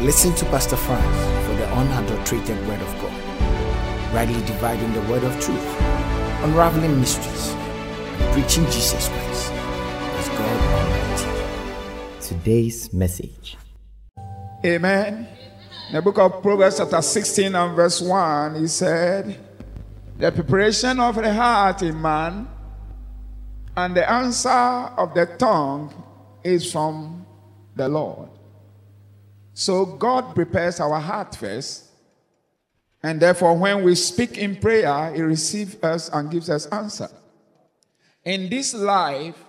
Listen to Pastor Franz for the unadulterated Word of God, rightly dividing the Word of truth, unraveling mysteries, and preaching Jesus Christ as God Almighty. Today's message. Amen. In the book of Proverbs, chapter 16 and verse 1, he said, The preparation of the heart in man and the answer of the tongue is from the Lord. So God prepares our heart first. And therefore, when we speak in prayer, He receives us and gives us answer. In this life,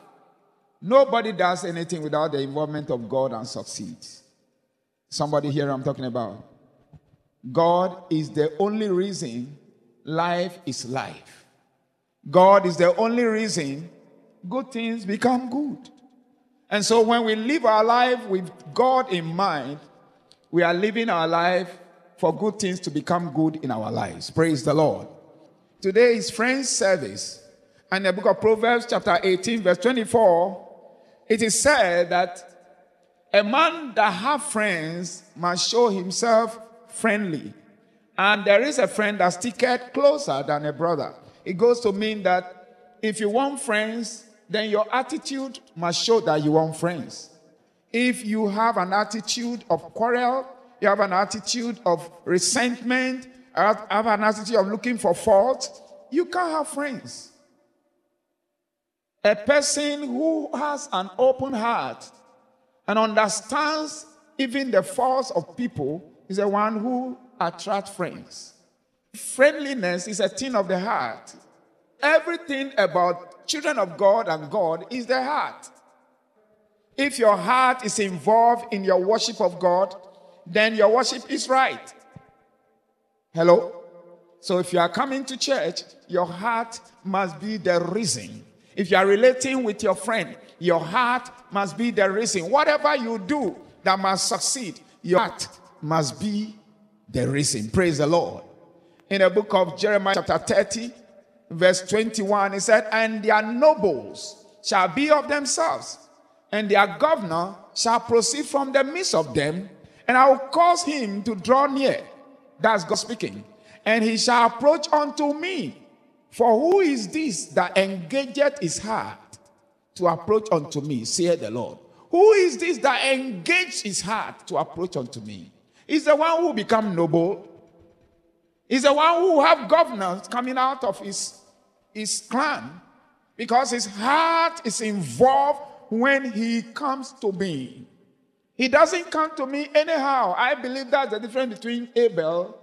nobody does anything without the involvement of God and succeeds. Somebody here I'm talking about. God is the only reason life is life. God is the only reason good things become good. And so when we live our life with God in mind, we are living our life for good things to become good in our lives. Praise the Lord. Today is Friends Service. And the book of Proverbs, chapter 18, verse 24, it is said that a man that have friends must show himself friendly. And there is a friend that sticketh closer than a brother. It goes to mean that if you want friends, then your attitude must show that you want friends. If you have an attitude of quarrel, you have an attitude of resentment, have an attitude of looking for fault, you can't have friends. A person who has an open heart and understands even the faults of people is the one who attracts friends. Friendliness is a thing of the heart. Everything about children of God and God is the heart. If your heart is involved in your worship of God, then your worship is right. Hello? So if you are coming to church, your heart must be the reason. If you are relating with your friend, your heart must be the reason. Whatever you do that must succeed, your heart must be the reason. Praise the Lord. In the book of Jeremiah, chapter 30, verse 21, it said, And their nobles shall be of themselves and their governor shall proceed from the midst of them, and I will cause him to draw near. That's God speaking. And he shall approach unto me. For who is this that engageth his heart to approach unto me, saith the Lord? Who is this that engaged his heart to approach unto me? Is the one who become noble. Is the one who have governors coming out of his, his clan because his heart is involved when he comes to me. He doesn't come to me anyhow. I believe that's the difference between Abel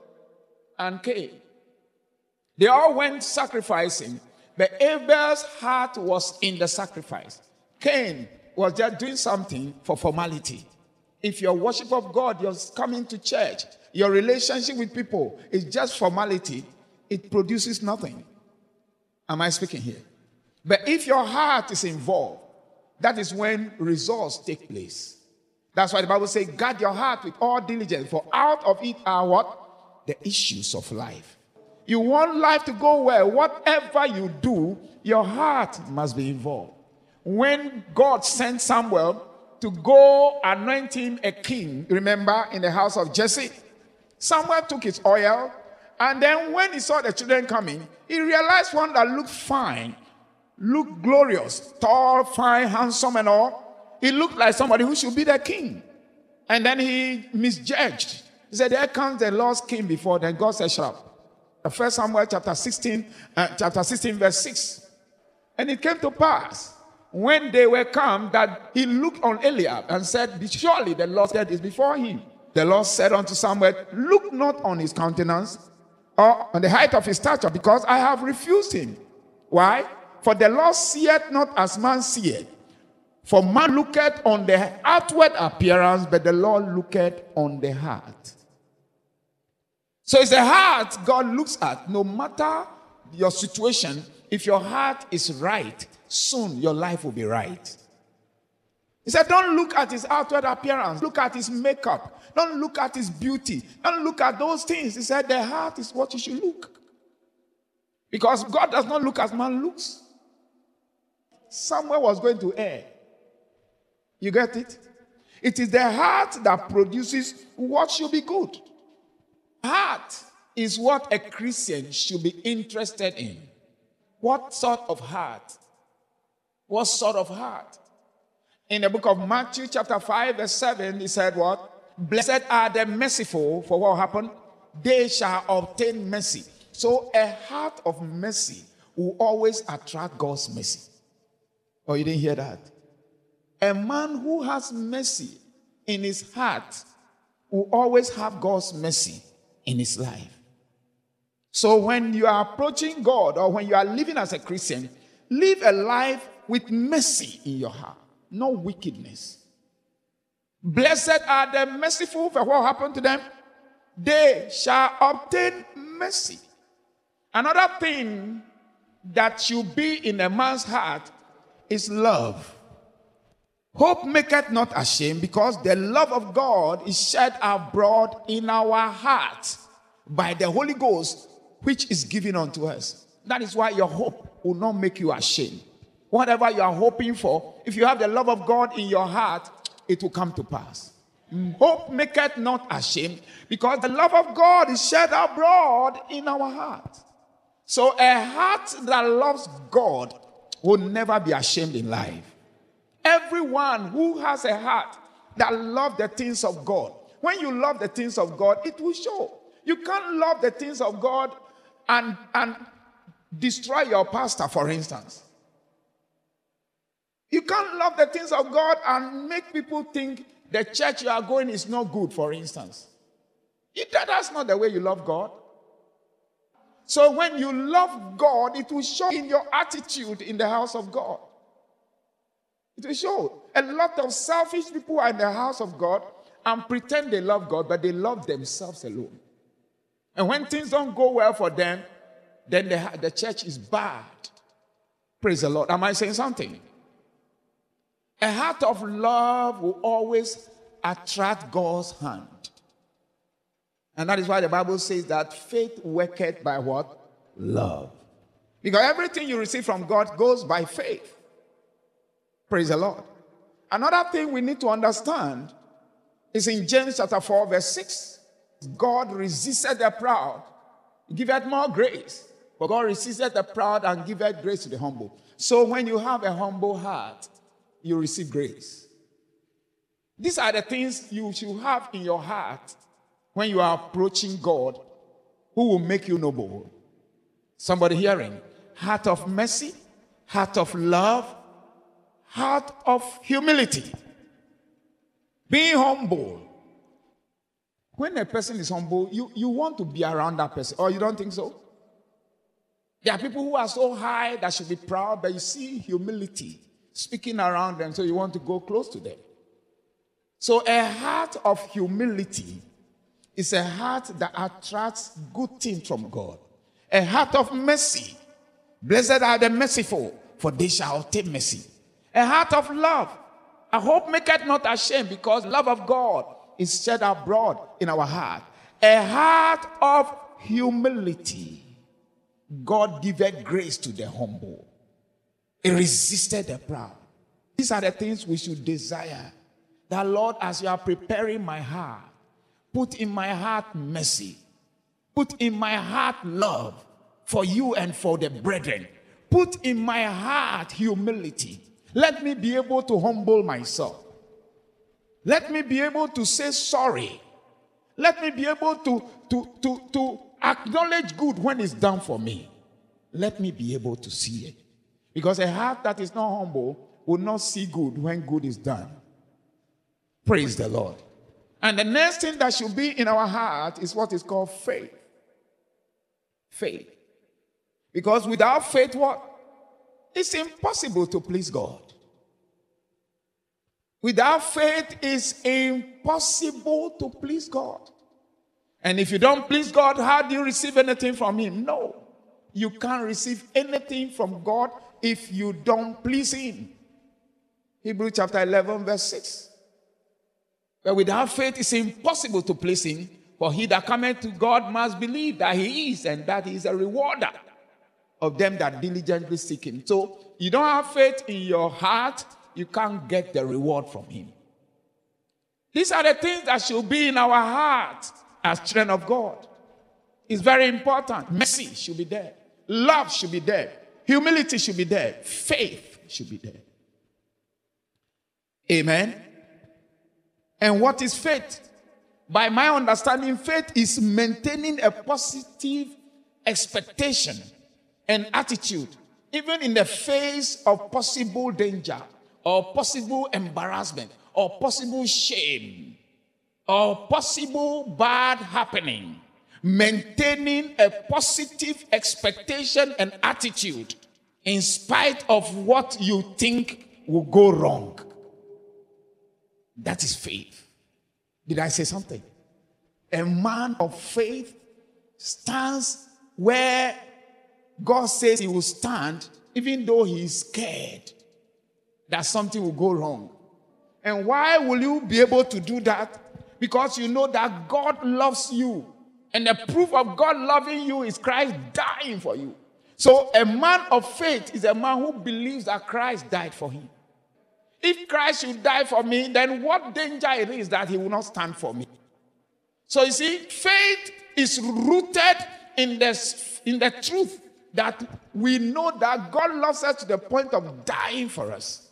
and Cain. They all went sacrificing, but Abel's heart was in the sacrifice. Cain was just doing something for formality. If your worship of God, you're coming to church, your relationship with people is just formality, it produces nothing. Am I speaking here? But if your heart is involved, that is when results take place. That's why the Bible says, guard your heart with all diligence, for out of it are what? The issues of life. You want life to go well, whatever you do, your heart must be involved. When God sent Samuel to go anoint him a king, remember in the house of Jesse, Samuel took his oil, and then when he saw the children coming, he realized one that looked fine looked glorious, tall, fine, handsome, and all. He looked like somebody who should be the king. And then he misjudged. He said, There comes the Lord's king before. Then God said, Shut up. First Samuel chapter 16, uh, chapter 16, verse 6. And it came to pass when they were come that he looked on Eliab and said, Surely the Lord's head is before him. The Lord said unto Samuel, Look not on his countenance or on the height of his stature, because I have refused him. Why? For the Lord seeth not as man seeth. For man looketh on the outward appearance, but the Lord looketh on the heart. So it's the heart God looks at. No matter your situation, if your heart is right, soon your life will be right. He said, Don't look at his outward appearance, look at his makeup, don't look at his beauty, don't look at those things. He said, The heart is what you should look. Because God does not look as man looks. Samuel was going to err. You get it? It is the heart that produces what should be good. Heart is what a Christian should be interested in. What sort of heart? What sort of heart? In the book of Matthew, chapter 5, verse 7, he said, What? Blessed are the merciful, for what happened? They shall obtain mercy. So a heart of mercy will always attract God's mercy. Oh, you didn't hear that? A man who has mercy in his heart will always have God's mercy in his life. So when you are approaching God or when you are living as a Christian, live a life with mercy in your heart, no wickedness. Blessed are the merciful, for what happened to them? They shall obtain mercy. Another thing that should be in a man's heart is love. Hope maketh not ashamed because the love of God is shed abroad in our hearts by the Holy Ghost, which is given unto us. That is why your hope will not make you ashamed. Whatever you are hoping for, if you have the love of God in your heart, it will come to pass. Hope maketh not ashamed because the love of God is shed abroad in our heart. So a heart that loves God will never be ashamed in life. Everyone who has a heart that loves the things of God, when you love the things of God, it will show. You can't love the things of God and, and destroy your pastor, for instance. You can't love the things of God and make people think the church you are going is not good, for instance. That, That's not the way you love God. So when you love God, it will show in your attitude in the house of God. It will show. A lot of selfish people are in the house of God and pretend they love God, but they love themselves alone. And when things don't go well for them, then the, the church is bad. Praise the Lord. Am I saying something? A heart of love will always attract God's hand. And that is why the Bible says that faith worketh by what? Love. Because everything you receive from God goes by faith. Praise the Lord. Another thing we need to understand is in James chapter 4, verse 6. God resisted the proud, giveth more grace. But God resisted the proud and giveth grace to the humble. So when you have a humble heart, you receive grace. These are the things you should have in your heart when you are approaching God, who will make you noble? Somebody hearing? Heart of mercy, heart of love, heart of humility. Being humble. When a person is humble, you, you want to be around that person, or you don't think so? There are people who are so high that should be proud, but you see humility speaking around them, so you want to go close to them. So, a heart of humility is a heart that attracts good things from God. A heart of mercy. Blessed are the merciful, for they shall obtain mercy. A heart of love. A hope maketh not ashamed, because love of God is shed abroad in our heart. A heart of humility. God giveth grace to the humble. He resisted the proud. These are the things we should desire. That Lord, as you are preparing my heart, Put in my heart mercy. Put in my heart love for you and for the brethren. Put in my heart humility. Let me be able to humble myself. Let me be able to say sorry. Let me be able to, to, to, to acknowledge good when it's done for me. Let me be able to see it. Because a heart that is not humble will not see good when good is done. Praise the Lord. And the next thing that should be in our heart is what is called faith. Faith. Because without faith, what? It's impossible to please God. Without faith, it's impossible to please God. And if you don't please God, how do you receive anything from Him? No. You can't receive anything from God if you don't please Him. Hebrew chapter 11, verse 6. But without faith, it's impossible to please him. For he that cometh to God must believe that he is, and that he is a rewarder of them that diligently seek him. So you don't have faith in your heart, you can't get the reward from him. These are the things that should be in our heart as children of God. It's very important. Mercy should be there, love should be there, humility should be there, faith should be there. Amen. And what is faith? By my understanding, faith is maintaining a positive expectation and attitude, even in the face of possible danger or possible embarrassment or possible shame or possible bad happening. Maintaining a positive expectation and attitude in spite of what you think will go wrong. That is faith. Did I say something? A man of faith stands where God says he will stand, even though he is scared that something will go wrong. And why will you be able to do that? Because you know that God loves you. And the proof of God loving you is Christ dying for you. So a man of faith is a man who believes that Christ died for him. If Christ should die for me, then what danger it is that he will not stand for me. So you see, faith is rooted in the, in the truth that we know that God loves us to the point of dying for us.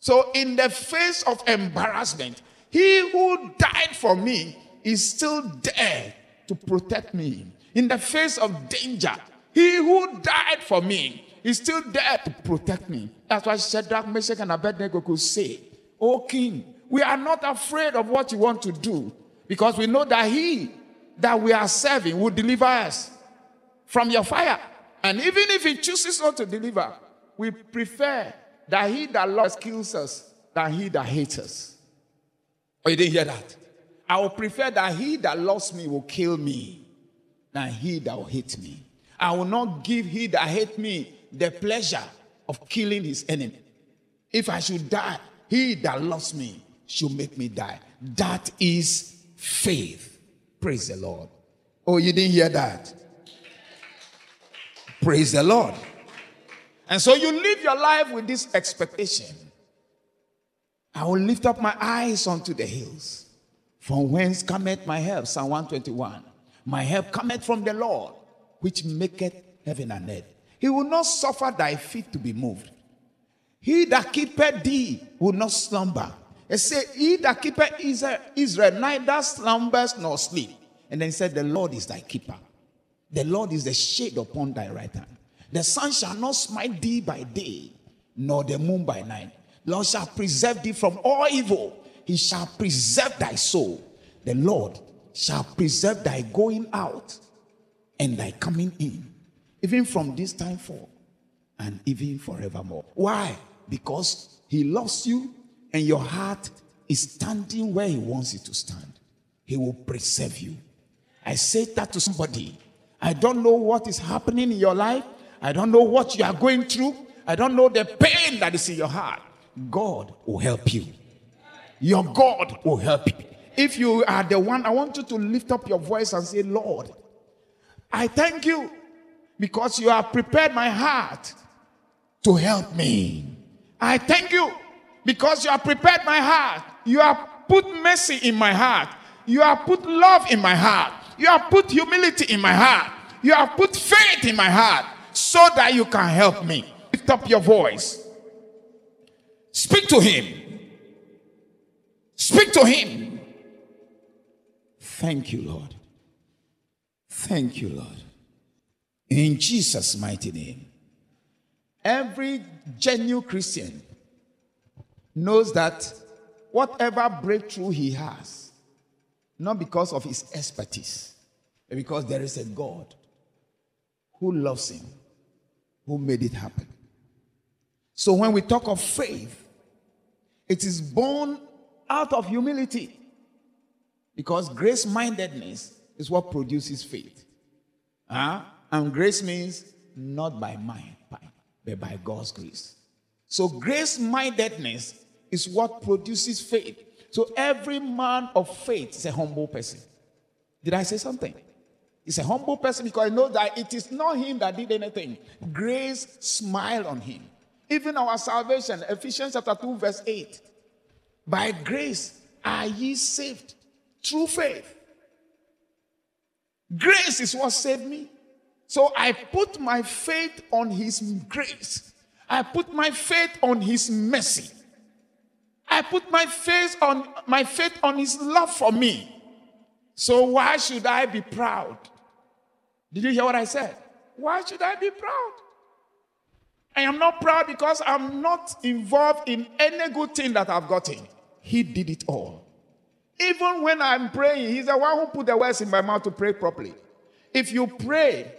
So in the face of embarrassment, he who died for me is still there to protect me. In the face of danger, he who died for me is still there to protect me. That's why Shadrach, Meshach, and Abednego could say, O king, we are not afraid of what you want to do because we know that he that we are serving will deliver us from your fire. And even if he chooses not to deliver, we prefer that he that loves kills us than he that hates us. Oh, you didn't hear that? I will prefer that he that loves me will kill me than he that will hate me. I will not give he that hate me the pleasure of killing his enemy. If I should die, he that loves me should make me die. That is faith. Praise the Lord. Oh, you didn't hear that? Praise the Lord. And so you live your life with this expectation. I will lift up my eyes unto the hills. From whence cometh my help? Psalm 121. My help cometh from the Lord, which maketh heaven and earth. He will not suffer thy feet to be moved. He that keepeth thee will not slumber. It said, He that keepeth Israel, Israel neither slumbers nor sleep. And then he said, The Lord is thy keeper. The Lord is the shade upon thy right hand. The sun shall not smite thee by day, nor the moon by night. The Lord shall preserve thee from all evil. He shall preserve thy soul. The Lord shall preserve thy going out and thy coming in, even from this time forth and even forevermore. Why? Because he loves you and your heart is standing where he wants it to stand. He will preserve you. I say that to somebody I don't know what is happening in your life. I don't know what you are going through. I don't know the pain that is in your heart. God will help you. Your God will help you. If you are the one, I want you to lift up your voice and say, Lord, I thank you because you have prepared my heart to help me. I thank you because you have prepared my heart. You have put mercy in my heart. You have put love in my heart. You have put humility in my heart. You have put faith in my heart so that you can help me. Lift up your voice. Speak to him. Speak to him. Thank you, Lord. Thank you, Lord. In Jesus' mighty name. Every genuine Christian knows that whatever breakthrough he has, not because of his expertise, but because there is a God who loves him, who made it happen. So when we talk of faith, it is born out of humility. Because grace mindedness is what produces faith. Huh? And grace means not by mind, but by God's grace. So grace mindedness is what produces faith. So every man of faith is a humble person. Did I say something? He's a humble person because he knows that it is not him that did anything. Grace smiled on him. Even our salvation, Ephesians chapter 2, verse 8. By grace are ye saved through faith. Grace is what saved me. So I put my faith on his grace. I put my faith on his mercy. I put my faith on my faith on his love for me. So why should I be proud? Did you hear what I said? Why should I be proud? I am not proud because I'm not involved in any good thing that I've gotten. He did it all. Even when I'm praying, He's the one who put the words in my mouth to pray properly. If you pray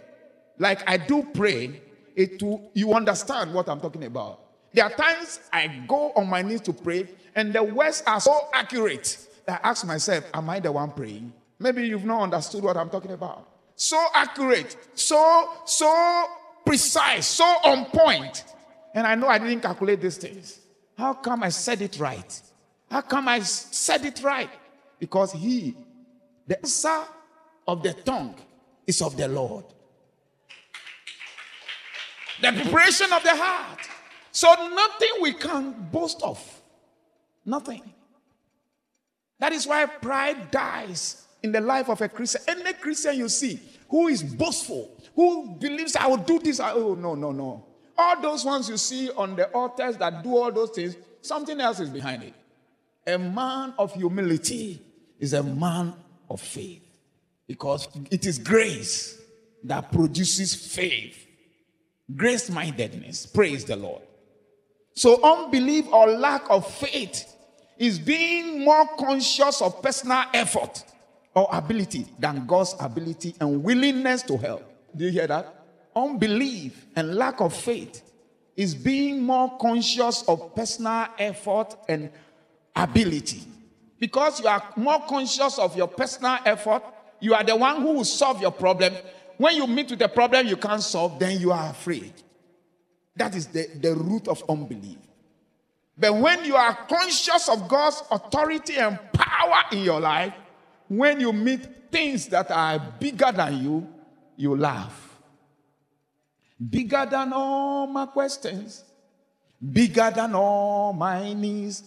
like I do pray, it will, you understand what I'm talking about. There are times I go on my knees to pray, and the words are so accurate that I ask myself, Am I the one praying? Maybe you've not understood what I'm talking about. So accurate, so, so precise, so on point. And I know I didn't calculate these things. How come I said it right? How come I said it right? Because he, the answer of the tongue is of the Lord. The preparation of the heart. So nothing we can boast of. Nothing. That is why pride dies in the life of a Christian. Any Christian you see who is boastful, who believes I will do this, I, oh, no, no, no. All those ones you see on the altars that do all those things, something else is behind it. A man of humility is a man of faith because it is grace that produces faith. Grace mindedness. Praise the Lord. So, unbelief or lack of faith is being more conscious of personal effort or ability than God's ability and willingness to help. Do you hear that? Unbelief and lack of faith is being more conscious of personal effort and ability. Because you are more conscious of your personal effort, you are the one who will solve your problem. When you meet with a problem you can't solve, then you are afraid. That is the, the root of unbelief. But when you are conscious of God's authority and power in your life, when you meet things that are bigger than you, you laugh. Bigger than all my questions, bigger than all my needs.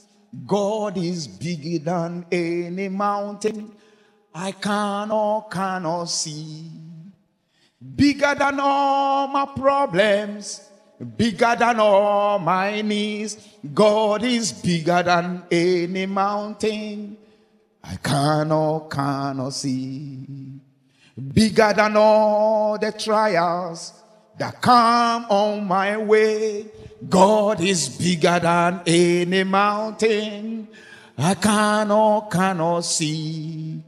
God is bigger than any mountain I cannot, cannot see. Bigger than all my problems, bigger than all my needs. God is bigger than any mountain I cannot, cannot see. Bigger than all the trials that come on my way. God is bigger than any mountain I cannot, cannot see.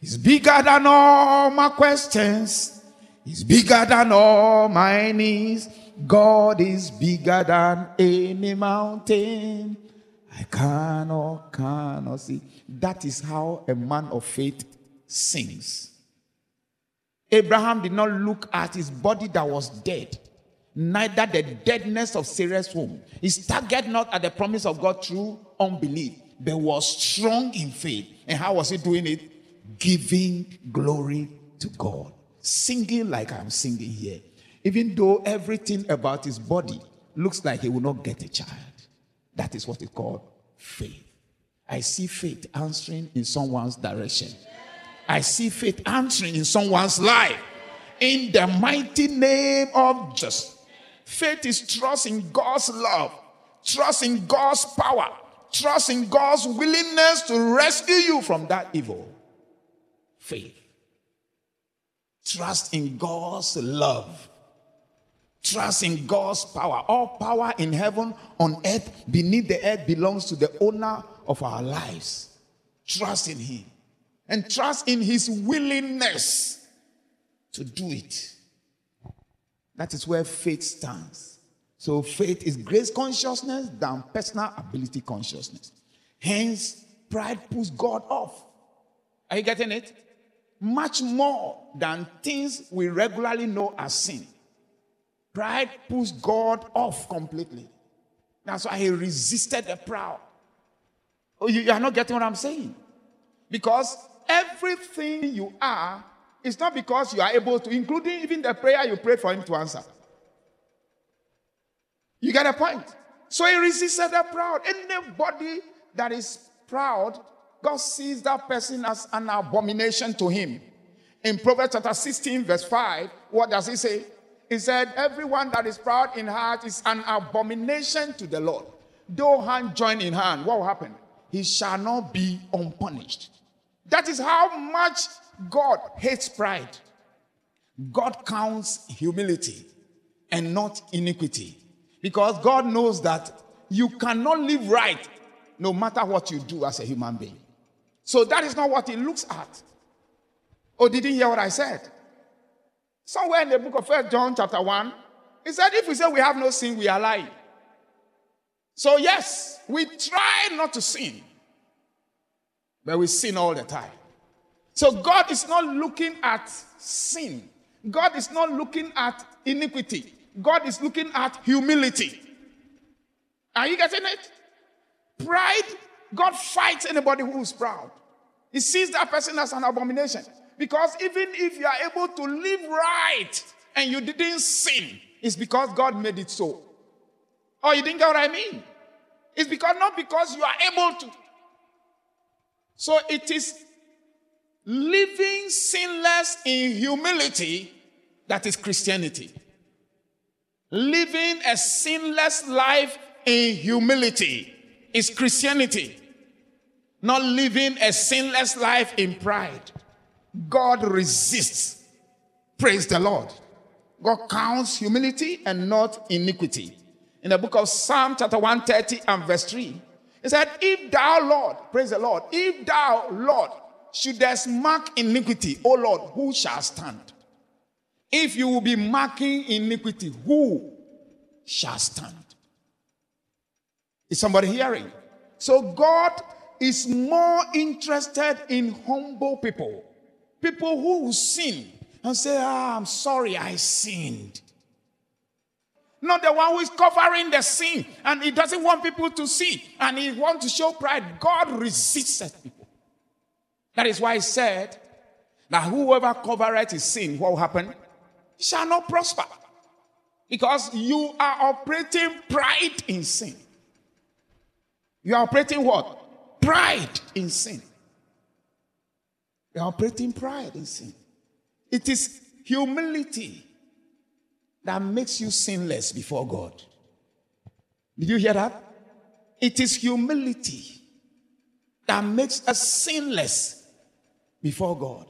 He's bigger than all my questions. He's bigger than all my needs. God is bigger than any mountain. I cannot, cannot see. That is how a man of faith sings. Abraham did not look at his body that was dead, neither the deadness of Sarah's womb. He staggered not at the promise of God through unbelief, but was strong in faith. And how was he doing it? Giving glory to God. Singing like I'm singing here. Even though everything about his body looks like he will not get a child. That is what is called faith. I see faith answering in someone's direction. I see faith answering in someone's life. In the mighty name of Jesus. Faith is trust in God's love, trust in God's power, trust in God's willingness to rescue you from that evil. Faith. Trust in God's love. Trust in God's power. All power in heaven, on earth, beneath the earth belongs to the owner of our lives. Trust in Him. And trust in His willingness to do it. That is where faith stands. So faith is grace consciousness than personal ability consciousness. Hence, pride pulls God off. Are you getting it? Much more than things we regularly know as sin. Pride pulls God off completely. That's why he resisted the proud. Oh, you, you are not getting what I'm saying. Because everything you are is not because you are able to, including even the prayer you prayed for him to answer. You get a point? So he resisted the proud. Anybody that is proud God sees that person as an abomination to him. In Proverbs chapter 16, verse 5, what does he say? He said, Everyone that is proud in heart is an abomination to the Lord. Though hand join in hand, what will happen? He shall not be unpunished. That is how much God hates pride. God counts humility and not iniquity. Because God knows that you cannot live right no matter what you do as a human being. So that is not what he looks at. Oh, did you hear what I said? Somewhere in the book of First John, chapter 1, he said, If we say we have no sin, we are lying. So, yes, we try not to sin, but we sin all the time. So, God is not looking at sin, God is not looking at iniquity, God is looking at humility. Are you getting it? Pride, God fights anybody who is proud. He sees that person as an abomination. Because even if you are able to live right and you didn't sin, it's because God made it so. Oh, you didn't get what I mean? It's because not because you are able to. So it is living sinless in humility that is Christianity. Living a sinless life in humility is Christianity. Not living a sinless life in pride. God resists. Praise the Lord. God counts humility and not iniquity. In the book of Psalm, chapter 130 and verse 3, he said, If thou, Lord, praise the Lord, if thou, Lord, shouldest mark iniquity, O Lord, who shall stand? If you will be marking iniquity, who shall stand? Is somebody hearing? So God is more interested in humble people. People who sin and say, Ah, I'm sorry, I sinned. Not the one who is covering the sin and he doesn't want people to see and he wants to show pride. God resists such people. That is why he said that whoever covereth his sin, what will happen? Shall not prosper. Because you are operating pride in sin. You are operating what? Pride in sin. You are operating pride in sin. It is humility that makes you sinless before God. Did you hear that? It is humility that makes us sinless before God.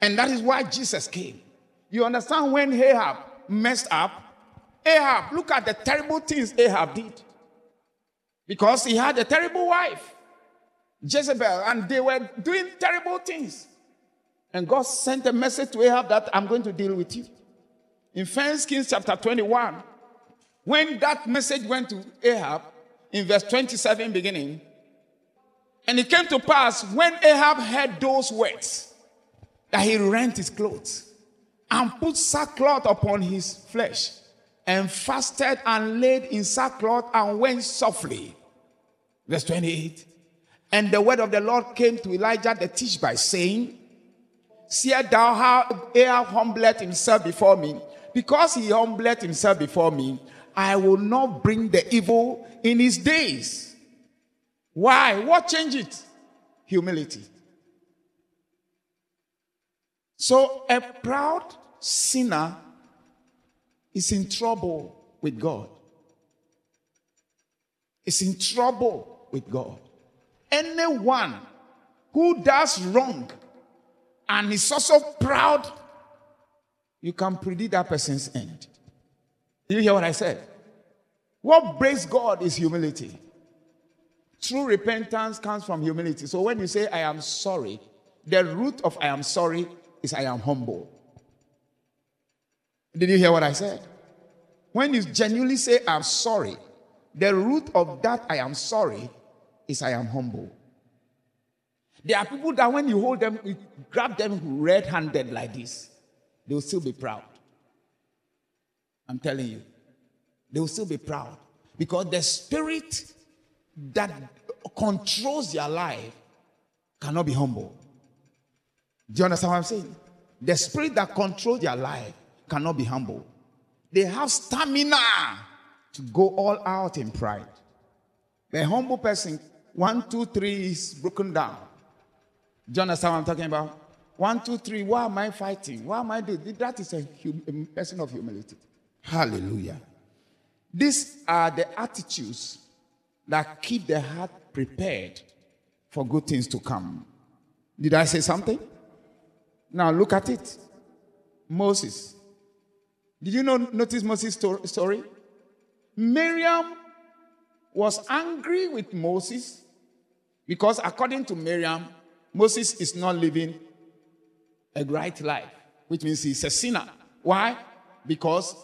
And that is why Jesus came. You understand when Ahab messed up? Ahab, look at the terrible things Ahab did. Because he had a terrible wife, Jezebel, and they were doing terrible things. And God sent a message to Ahab that I'm going to deal with you. In 1 Kings chapter 21, when that message went to Ahab, in verse 27 beginning, and it came to pass when Ahab heard those words that he rent his clothes and put sackcloth upon his flesh and fasted and laid in sackcloth and went softly. Verse 28. And the word of the Lord came to Elijah the Tishbite, saying, See thou how Ahab humbled himself before me? Because he humbled himself before me, I will not bring the evil in his days. Why? What changed it? Humility. So a proud sinner is in trouble with God. Is in trouble with God. Anyone who does wrong and is also proud, you can predict that person's end. You hear what I said? What breaks God is humility. True repentance comes from humility. So when you say, I am sorry, the root of I am sorry is I am humble. Did you hear what I said? When you genuinely say, I'm sorry, the root of that I am sorry is I am humble. There are people that when you hold them, you grab them red handed like this, they will still be proud. I'm telling you, they will still be proud because the spirit that controls their life cannot be humble. Do you understand what I'm saying? The spirit that controls their life cannot be humble. They have stamina to go all out in pride. The humble person one, two, three is broken down. Do you understand what I'm talking about? One, two, three. Why am I fighting? Why am I doing that? Is a, a person of humility. Hallelujah. These are the attitudes that keep the heart prepared for good things to come. Did I say something? Now look at it. Moses. Did you know, notice Moses' story? Miriam was angry with Moses because, according to Miriam, Moses is not living a right life, which means he's a sinner. Why? Because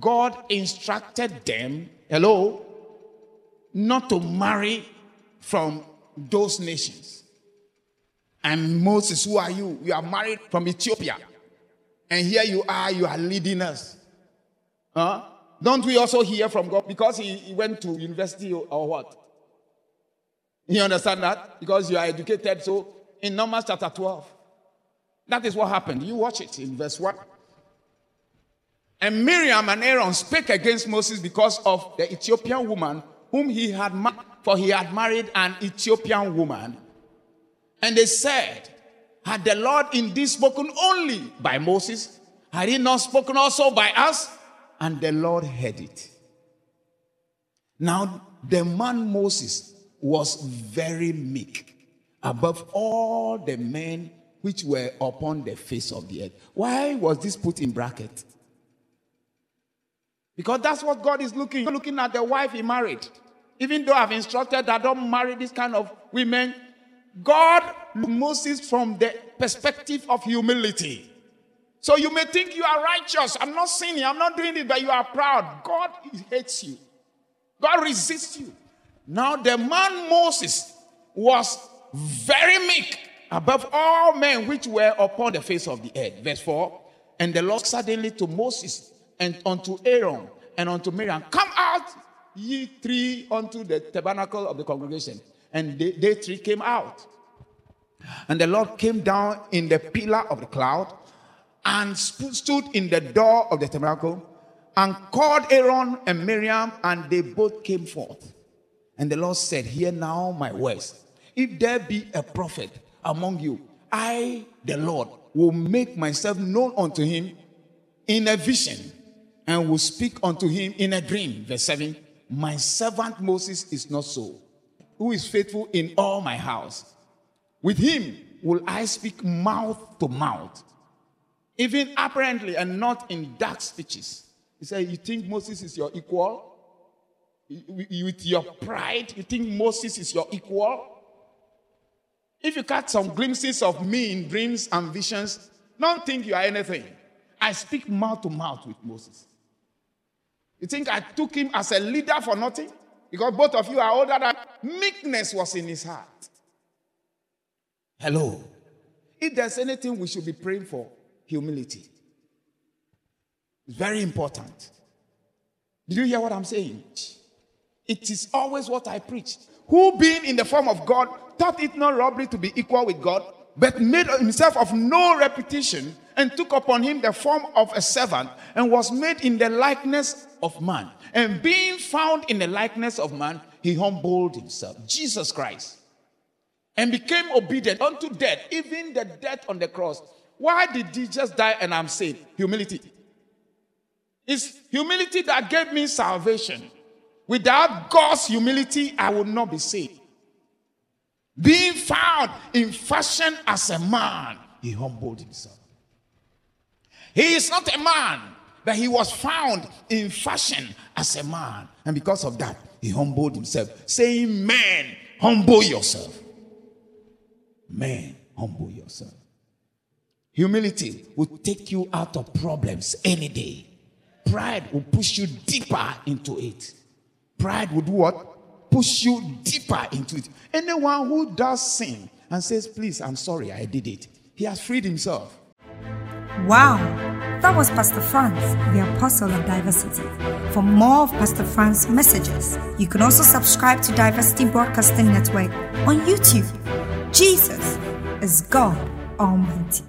God instructed them, hello, not to marry from those nations. And Moses, who are you? You are married from Ethiopia. And here you are, you are leading us. Huh? Don't we also hear from God? Because he, he went to university or, or what? You understand that? Because you are educated. So in Numbers chapter 12, that is what happened. You watch it in verse 1. And Miriam and Aaron spake against Moses because of the Ethiopian woman whom he had married, for he had married an Ethiopian woman. And they said, Had the Lord indeed spoken only by Moses? Had he not spoken also by us? And the Lord heard it. Now, the man Moses was very meek above all the men which were upon the face of the earth. Why was this put in bracket? Because that's what God is looking. Looking at the wife he married. Even though I've instructed that don't marry this kind of women, God Moses from the perspective of humility. So you may think you are righteous. I'm not sinning. I'm not doing it, but you are proud. God hates you. God resists you. Now the man Moses was very meek above all men which were upon the face of the earth. Verse 4 And the Lord suddenly to Moses and unto Aaron and unto Miriam, Come out, ye three, unto the tabernacle of the congregation. And they, they three came out. And the Lord came down in the pillar of the cloud and stood in the door of the tabernacle and called Aaron and Miriam, and they both came forth. And the Lord said, Hear now my words. If there be a prophet among you, I, the Lord, will make myself known unto him in a vision and will speak unto him in a dream. Verse 7 My servant Moses is not so, who is faithful in all my house. With him will I speak mouth to mouth, even apparently and not in dark speeches. He said, You think Moses is your equal? With your pride, you think Moses is your equal? If you catch some glimpses of me in dreams and visions, don't think you are anything. I speak mouth to mouth with Moses. You think I took him as a leader for nothing? Because both of you are older than meekness was in his heart. Hello. If there's anything we should be praying for, humility. It's very important. Did you hear what I'm saying? It is always what I preach. Who, being in the form of God, thought it not robbery to be equal with God, but made himself of no reputation and took upon him the form of a servant and was made in the likeness of man. And being found in the likeness of man, he humbled himself. Jesus Christ. And became obedient unto death, even the death on the cross. Why did he just die and I'm saved? Humility. It's humility that gave me salvation. Without God's humility, I would not be saved. Being found in fashion as a man, he humbled himself. He is not a man, but he was found in fashion as a man. And because of that, he humbled himself, saying, Man, humble yourself. Man, humble yourself. Humility will take you out of problems any day. Pride will push you deeper into it. Pride would what? Push you deeper into it. Anyone who does sin and says, Please, I'm sorry, I did it, he has freed himself. Wow, that was Pastor Franz, the Apostle of Diversity. For more of Pastor Franz's messages, you can also subscribe to Diversity Broadcasting Network on YouTube. Jesus is God Almighty.